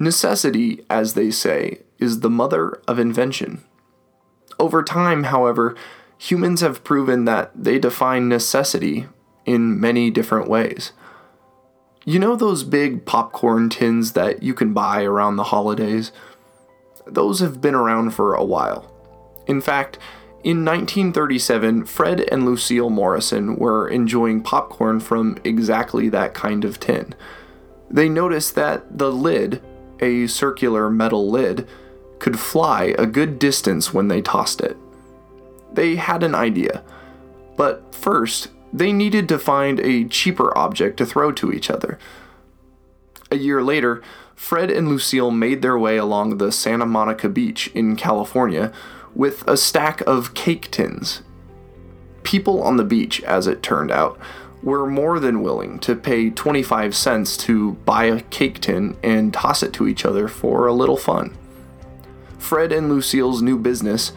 Necessity, as they say, is the mother of invention. Over time, however, humans have proven that they define necessity in many different ways. You know those big popcorn tins that you can buy around the holidays? Those have been around for a while. In fact, in 1937, Fred and Lucille Morrison were enjoying popcorn from exactly that kind of tin. They noticed that the lid, a circular metal lid, could fly a good distance when they tossed it. They had an idea, but first, they needed to find a cheaper object to throw to each other. A year later, Fred and Lucille made their way along the Santa Monica Beach in California with a stack of cake tins. People on the beach, as it turned out, were more than willing to pay 25 cents to buy a cake tin and toss it to each other for a little fun. Fred and Lucille's new business,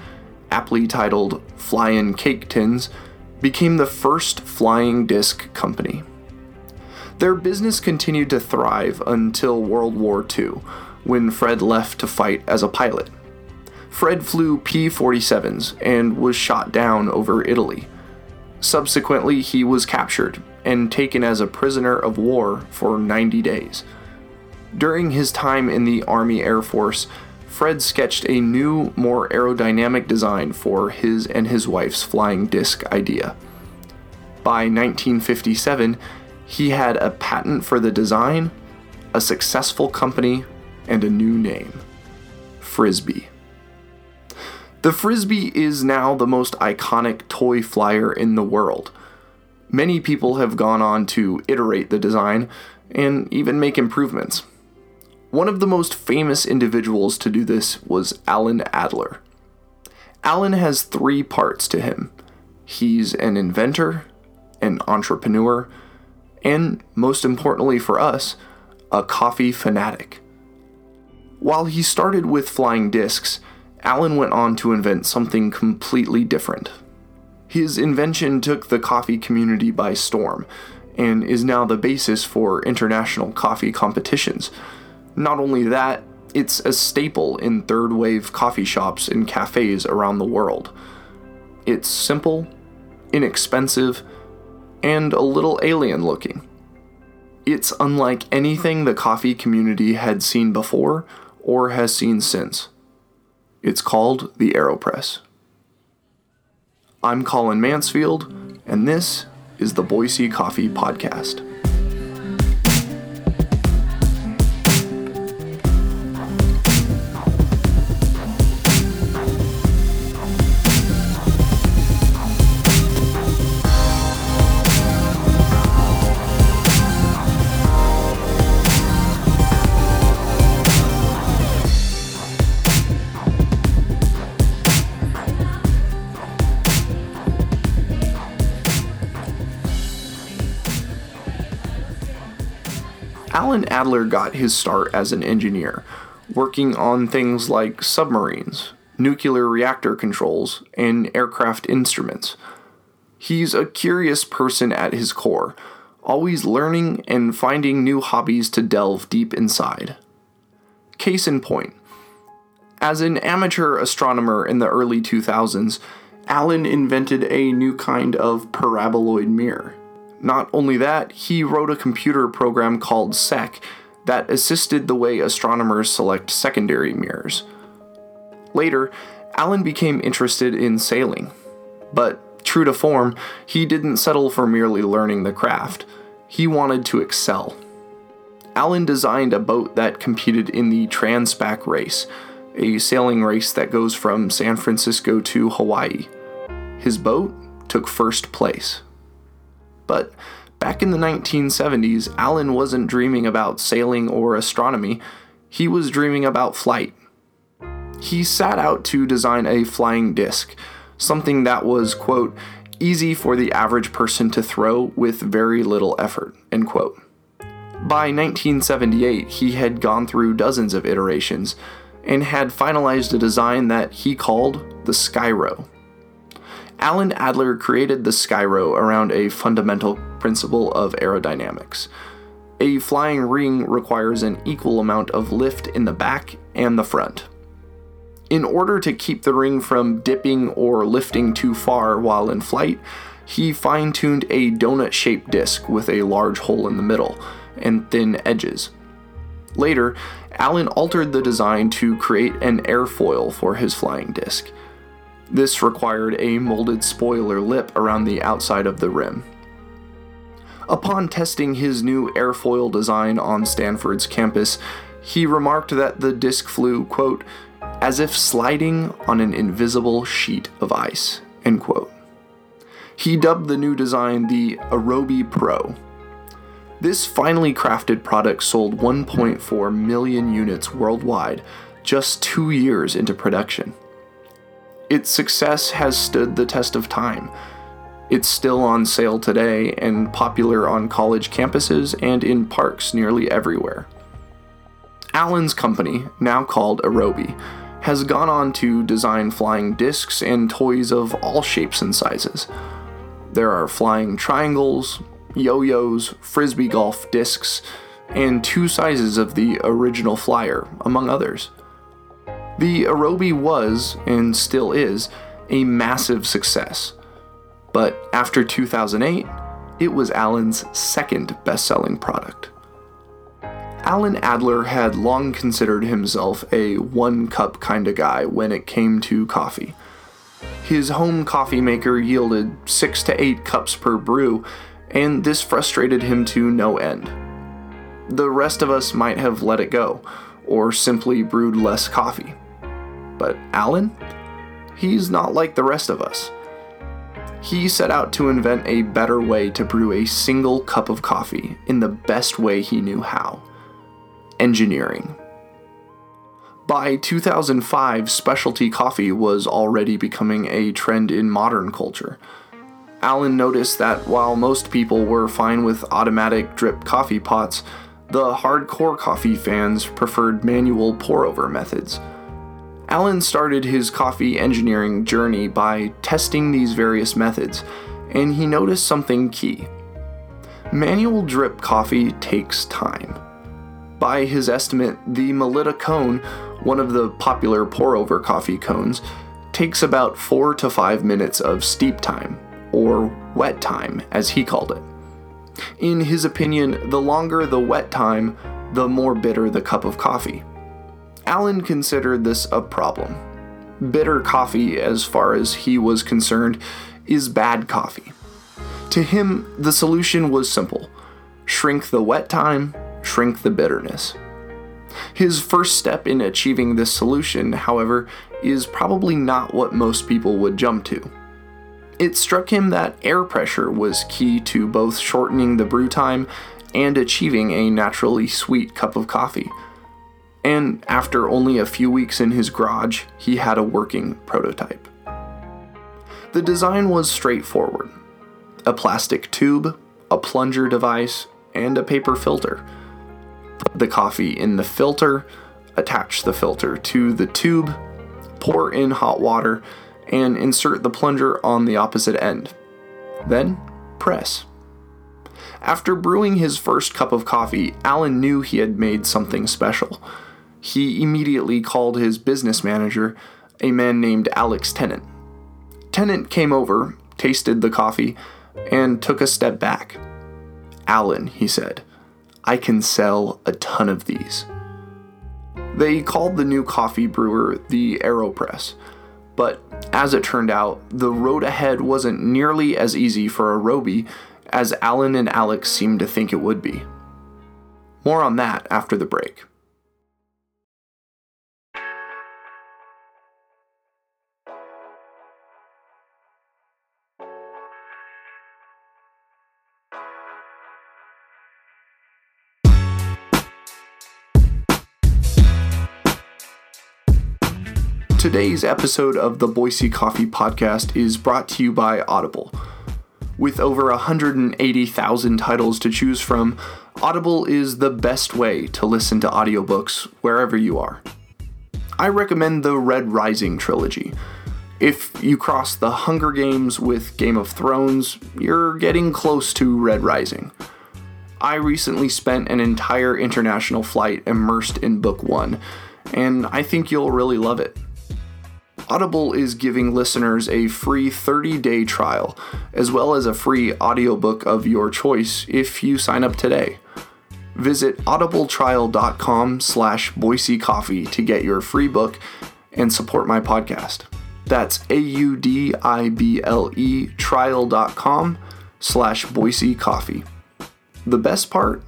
aptly titled Flyin' Cake Tins, became the first flying disc company. Their business continued to thrive until World War II, when Fred left to fight as a pilot. Fred flew P 47s and was shot down over Italy. Subsequently, he was captured and taken as a prisoner of war for 90 days. During his time in the Army Air Force, Fred sketched a new, more aerodynamic design for his and his wife's flying disc idea. By 1957, he had a patent for the design, a successful company, and a new name Frisbee. The Frisbee is now the most iconic toy flyer in the world. Many people have gone on to iterate the design and even make improvements. One of the most famous individuals to do this was Alan Adler. Alan has three parts to him he's an inventor, an entrepreneur, and most importantly for us, a coffee fanatic. While he started with flying discs, Alan went on to invent something completely different. His invention took the coffee community by storm and is now the basis for international coffee competitions. Not only that, it's a staple in third wave coffee shops and cafes around the world. It's simple, inexpensive, and a little alien looking. It's unlike anything the coffee community had seen before or has seen since. It's called the AeroPress. I'm Colin Mansfield, and this is the Boise Coffee Podcast. Alan Adler got his start as an engineer, working on things like submarines, nuclear reactor controls, and aircraft instruments. He's a curious person at his core, always learning and finding new hobbies to delve deep inside. Case in point, as an amateur astronomer in the early 2000s, Alan invented a new kind of paraboloid mirror. Not only that, he wrote a computer program called SEC that assisted the way astronomers select secondary mirrors. Later, Alan became interested in sailing, but true to form, he didn't settle for merely learning the craft. He wanted to excel. Alan designed a boat that competed in the Transpac race, a sailing race that goes from San Francisco to Hawaii. His boat took first place. But back in the 1970s, Alan wasn't dreaming about sailing or astronomy, he was dreaming about flight. He set out to design a flying disc, something that was, quote, easy for the average person to throw with very little effort, end quote. By 1978, he had gone through dozens of iterations and had finalized a design that he called the Skyro. Alan Adler created the Skyro around a fundamental principle of aerodynamics a flying ring requires an equal amount of lift in the back and the front. In order to keep the ring from dipping or lifting too far while in flight, he fine tuned a donut shaped disc with a large hole in the middle and thin edges. Later, Alan altered the design to create an airfoil for his flying disc. This required a molded spoiler lip around the outside of the rim. Upon testing his new airfoil design on Stanford's campus, he remarked that the disc flew, quote, as if sliding on an invisible sheet of ice, end quote. He dubbed the new design the Aerobie Pro. This finely crafted product sold 1.4 million units worldwide just two years into production. Its success has stood the test of time. It's still on sale today and popular on college campuses and in parks nearly everywhere. Alan's company, now called Aerobie, has gone on to design flying discs and toys of all shapes and sizes. There are flying triangles, yo yo's, frisbee golf discs, and two sizes of the original flyer, among others. The Aerobie was, and still is, a massive success. But after 2008, it was Alan's second best selling product. Alan Adler had long considered himself a one cup kind of guy when it came to coffee. His home coffee maker yielded 6 to 8 cups per brew, and this frustrated him to no end. The rest of us might have let it go, or simply brewed less coffee. But Alan, He's not like the rest of us. He set out to invent a better way to brew a single cup of coffee in the best way he knew how engineering. By 2005, specialty coffee was already becoming a trend in modern culture. Alan noticed that while most people were fine with automatic drip coffee pots, the hardcore coffee fans preferred manual pour over methods. Alan started his coffee engineering journey by testing these various methods, and he noticed something key. Manual drip coffee takes time. By his estimate, the Melitta cone, one of the popular pour over coffee cones, takes about 4 to 5 minutes of steep time, or wet time, as he called it. In his opinion, the longer the wet time, the more bitter the cup of coffee. Alan considered this a problem. Bitter coffee, as far as he was concerned, is bad coffee. To him, the solution was simple shrink the wet time, shrink the bitterness. His first step in achieving this solution, however, is probably not what most people would jump to. It struck him that air pressure was key to both shortening the brew time and achieving a naturally sweet cup of coffee and after only a few weeks in his garage, he had a working prototype. The design was straightforward a plastic tube, a plunger device, and a paper filter. Put the coffee in the filter, attach the filter to the tube, pour in hot water, and insert the plunger on the opposite end. Then, press. After brewing his first cup of coffee, Alan knew he had made something special he immediately called his business manager, a man named Alex Tennant. Tennant came over, tasted the coffee, and took a step back. Alan, he said, I can sell a ton of these. They called the new coffee brewer the AeroPress, but as it turned out, the road ahead wasn't nearly as easy for Aerobie as Alan and Alex seemed to think it would be. More on that after the break. Today's episode of the Boise Coffee Podcast is brought to you by Audible. With over 180,000 titles to choose from, Audible is the best way to listen to audiobooks wherever you are. I recommend the Red Rising trilogy. If you cross the Hunger Games with Game of Thrones, you're getting close to Red Rising. I recently spent an entire international flight immersed in Book One, and I think you'll really love it. Audible is giving listeners a free 30 day trial, as well as a free audiobook of your choice if you sign up today. Visit audibletrial.com slash Boise to get your free book and support my podcast. That's A-U-D-I-B-L-E trial.com slash Boise. The best part?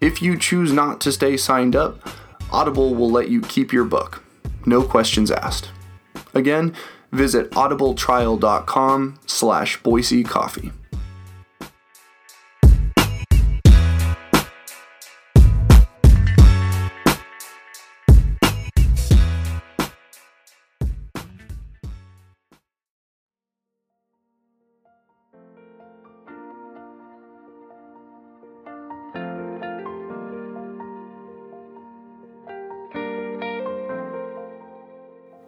If you choose not to stay signed up, Audible will let you keep your book. No questions asked. Again, visit audibletrial.com slash Boise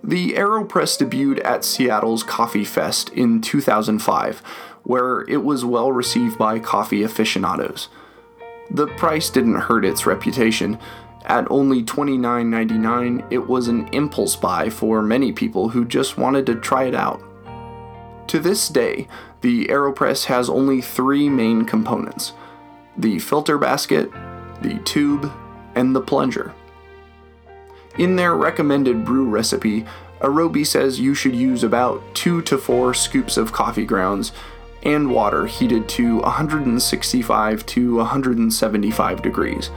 The AeroPress debuted at Seattle's Coffee Fest in 2005, where it was well received by coffee aficionados. The price didn't hurt its reputation. At only $29.99, it was an impulse buy for many people who just wanted to try it out. To this day, the AeroPress has only three main components the filter basket, the tube, and the plunger. In their recommended brew recipe, Aerobie says you should use about 2 to 4 scoops of coffee grounds and water heated to 165 to 175 degrees.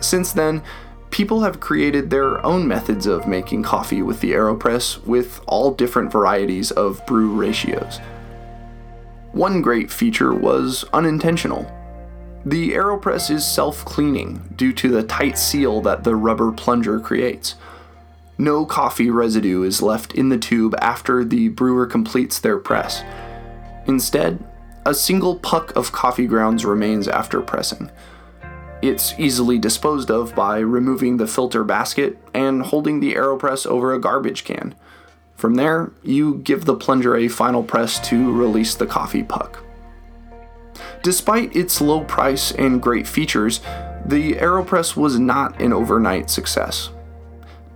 Since then, people have created their own methods of making coffee with the AeroPress with all different varieties of brew ratios. One great feature was unintentional. The AeroPress is self cleaning due to the tight seal that the rubber plunger creates. No coffee residue is left in the tube after the brewer completes their press. Instead, a single puck of coffee grounds remains after pressing. It's easily disposed of by removing the filter basket and holding the AeroPress over a garbage can. From there, you give the plunger a final press to release the coffee puck. Despite its low price and great features, the AeroPress was not an overnight success.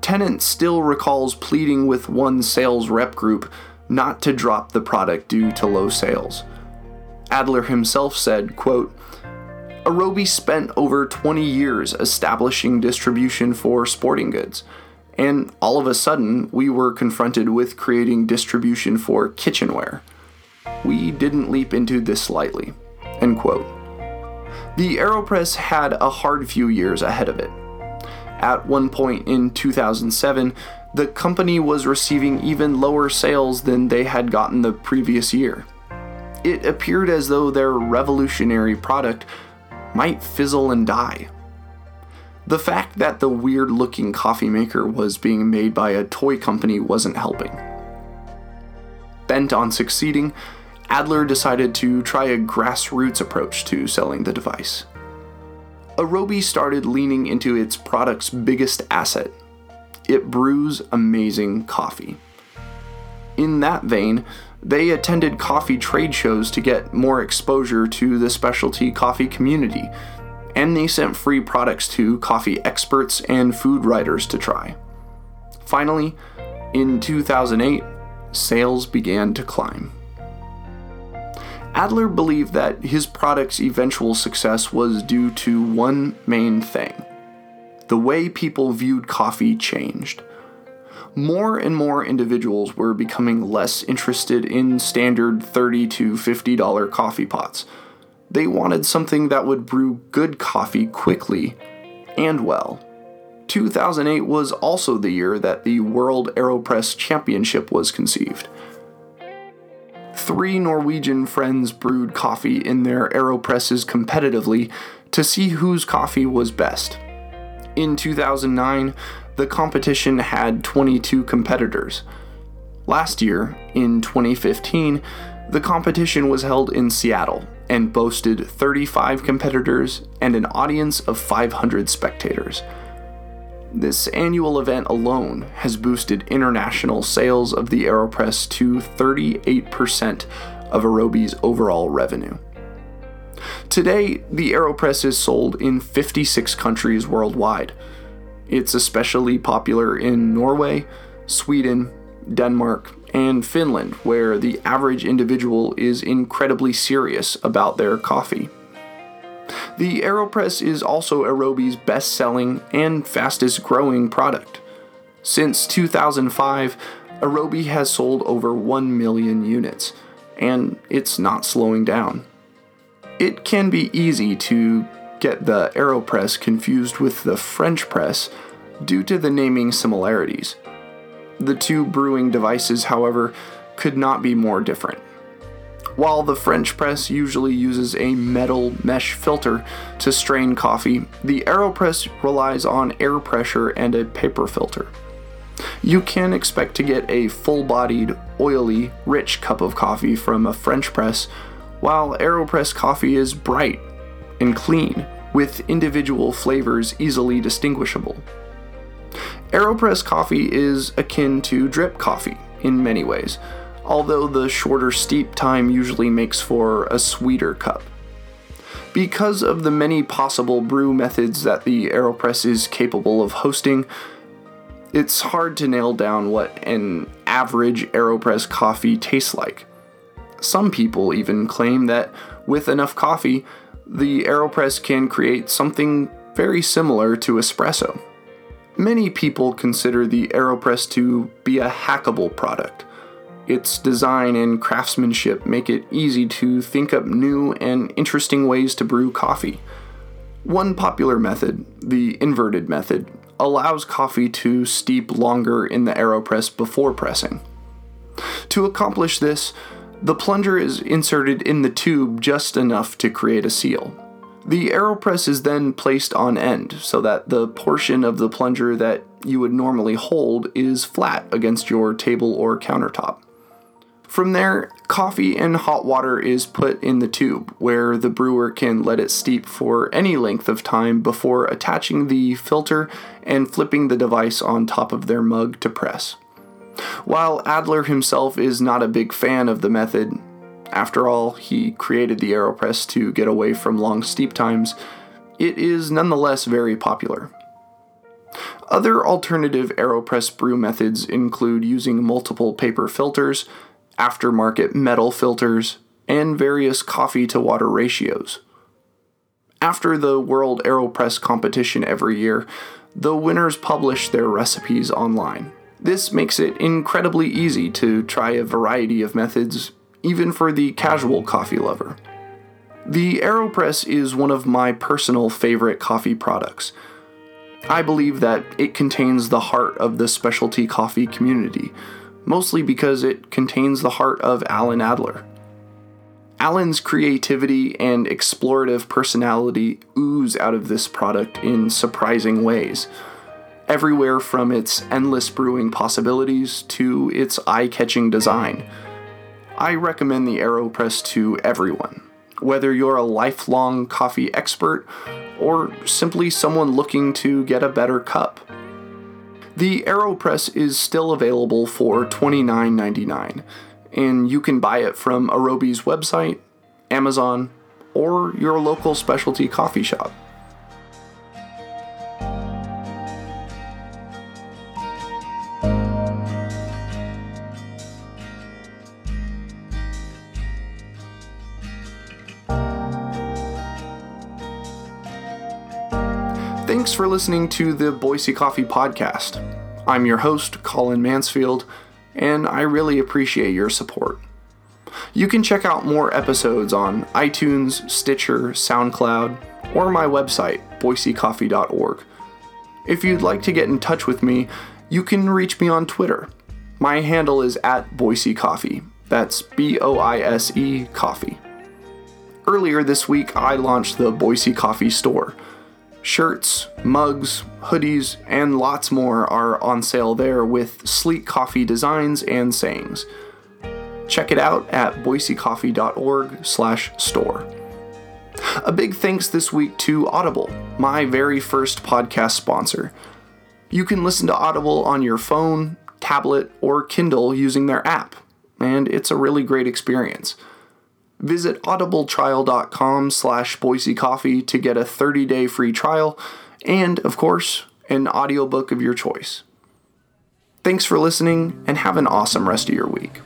Tennant still recalls pleading with one sales rep group not to drop the product due to low sales. Adler himself said, quote, Aerobie spent over 20 years establishing distribution for sporting goods, and all of a sudden we were confronted with creating distribution for kitchenware. We didn't leap into this lightly. End quote. The AeroPress had a hard few years ahead of it. At one point in 2007, the company was receiving even lower sales than they had gotten the previous year. It appeared as though their revolutionary product might fizzle and die. The fact that the weird looking coffee maker was being made by a toy company wasn't helping. Bent on succeeding, Adler decided to try a grassroots approach to selling the device. Aerobie started leaning into its product's biggest asset it brews amazing coffee. In that vein, they attended coffee trade shows to get more exposure to the specialty coffee community, and they sent free products to coffee experts and food writers to try. Finally, in 2008, sales began to climb. Adler believed that his product's eventual success was due to one main thing the way people viewed coffee changed. More and more individuals were becoming less interested in standard 30 to $50 coffee pots. They wanted something that would brew good coffee quickly and well. 2008 was also the year that the World AeroPress Championship was conceived three Norwegian friends brewed coffee in their AeroPresses competitively to see whose coffee was best. In 2009, the competition had 22 competitors. Last year, in 2015, the competition was held in Seattle and boasted 35 competitors and an audience of 500 spectators. This annual event alone has boosted international sales of the AeroPress to 38% of Aerobie's overall revenue. Today, the AeroPress is sold in 56 countries worldwide. It's especially popular in Norway, Sweden, Denmark, and Finland, where the average individual is incredibly serious about their coffee. The AeroPress is also Aerobie's best selling and fastest growing product. Since 2005, Aerobie has sold over 1 million units, and it's not slowing down. It can be easy to get the AeroPress confused with the French press due to the naming similarities. The two brewing devices, however, could not be more different. While the French press usually uses a metal mesh filter to strain coffee, the AeroPress relies on air pressure and a paper filter. You can expect to get a full bodied, oily, rich cup of coffee from a French press, while AeroPress coffee is bright and clean, with individual flavors easily distinguishable. AeroPress coffee is akin to drip coffee in many ways, although the shorter steep time usually makes for a sweeter cup. Because of the many possible brew methods that the AeroPress is capable of hosting, it's hard to nail down what an average AeroPress coffee tastes like. Some people even claim that with enough coffee, the AeroPress can create something very similar to espresso. Many people consider the AeroPress to be a hackable product. Its design and craftsmanship make it easy to think up new and interesting ways to brew coffee. One popular method, the inverted method, allows coffee to steep longer in the AeroPress before pressing. To accomplish this, the plunger is inserted in the tube just enough to create a seal. The AeroPress is then placed on end so that the portion of the plunger that you would normally hold is flat against your table or countertop. From there, coffee and hot water is put in the tube, where the brewer can let it steep for any length of time before attaching the filter and flipping the device on top of their mug to press. While Adler himself is not a big fan of the method, after all, he created the AeroPress to get away from long steep times, it is nonetheless very popular. Other alternative AeroPress brew methods include using multiple paper filters, aftermarket metal filters, and various coffee to water ratios. After the World AeroPress competition every year, the winners publish their recipes online. This makes it incredibly easy to try a variety of methods, even for the casual coffee lover. The AeroPress is one of my personal favorite coffee products. I believe that it contains the heart of the specialty coffee community mostly because it contains the heart of Alan Adler. Alan's creativity and explorative personality ooze out of this product in surprising ways, everywhere from its endless brewing possibilities to its eye catching design. I recommend the AeroPress to everyone, whether you're a lifelong coffee expert or simply someone looking to get a better cup. The AeroPress is still available for $29.99, and you can buy it from Aerobie's website, Amazon, or your local specialty coffee shop. Thanks for listening to the Boise Coffee Podcast. I'm your host, Colin Mansfield, and I really appreciate your support. You can check out more episodes on iTunes, Stitcher, SoundCloud, or my website, boisecoffee.org. If you'd like to get in touch with me, you can reach me on Twitter. My handle is at Boise Coffee. That's B O I S E Coffee. Earlier this week, I launched the Boise Coffee Store Shirts, mugs, hoodies, and lots more are on sale there with sleek coffee designs and sayings. Check it out at boisecoffee.org/store. A big thanks this week to Audible, my very first podcast sponsor. You can listen to Audible on your phone, tablet, or Kindle using their app, and it's a really great experience. Visit audibletrial.com slash Boise Coffee to get a 30-day free trial and, of course, an audiobook of your choice. Thanks for listening and have an awesome rest of your week.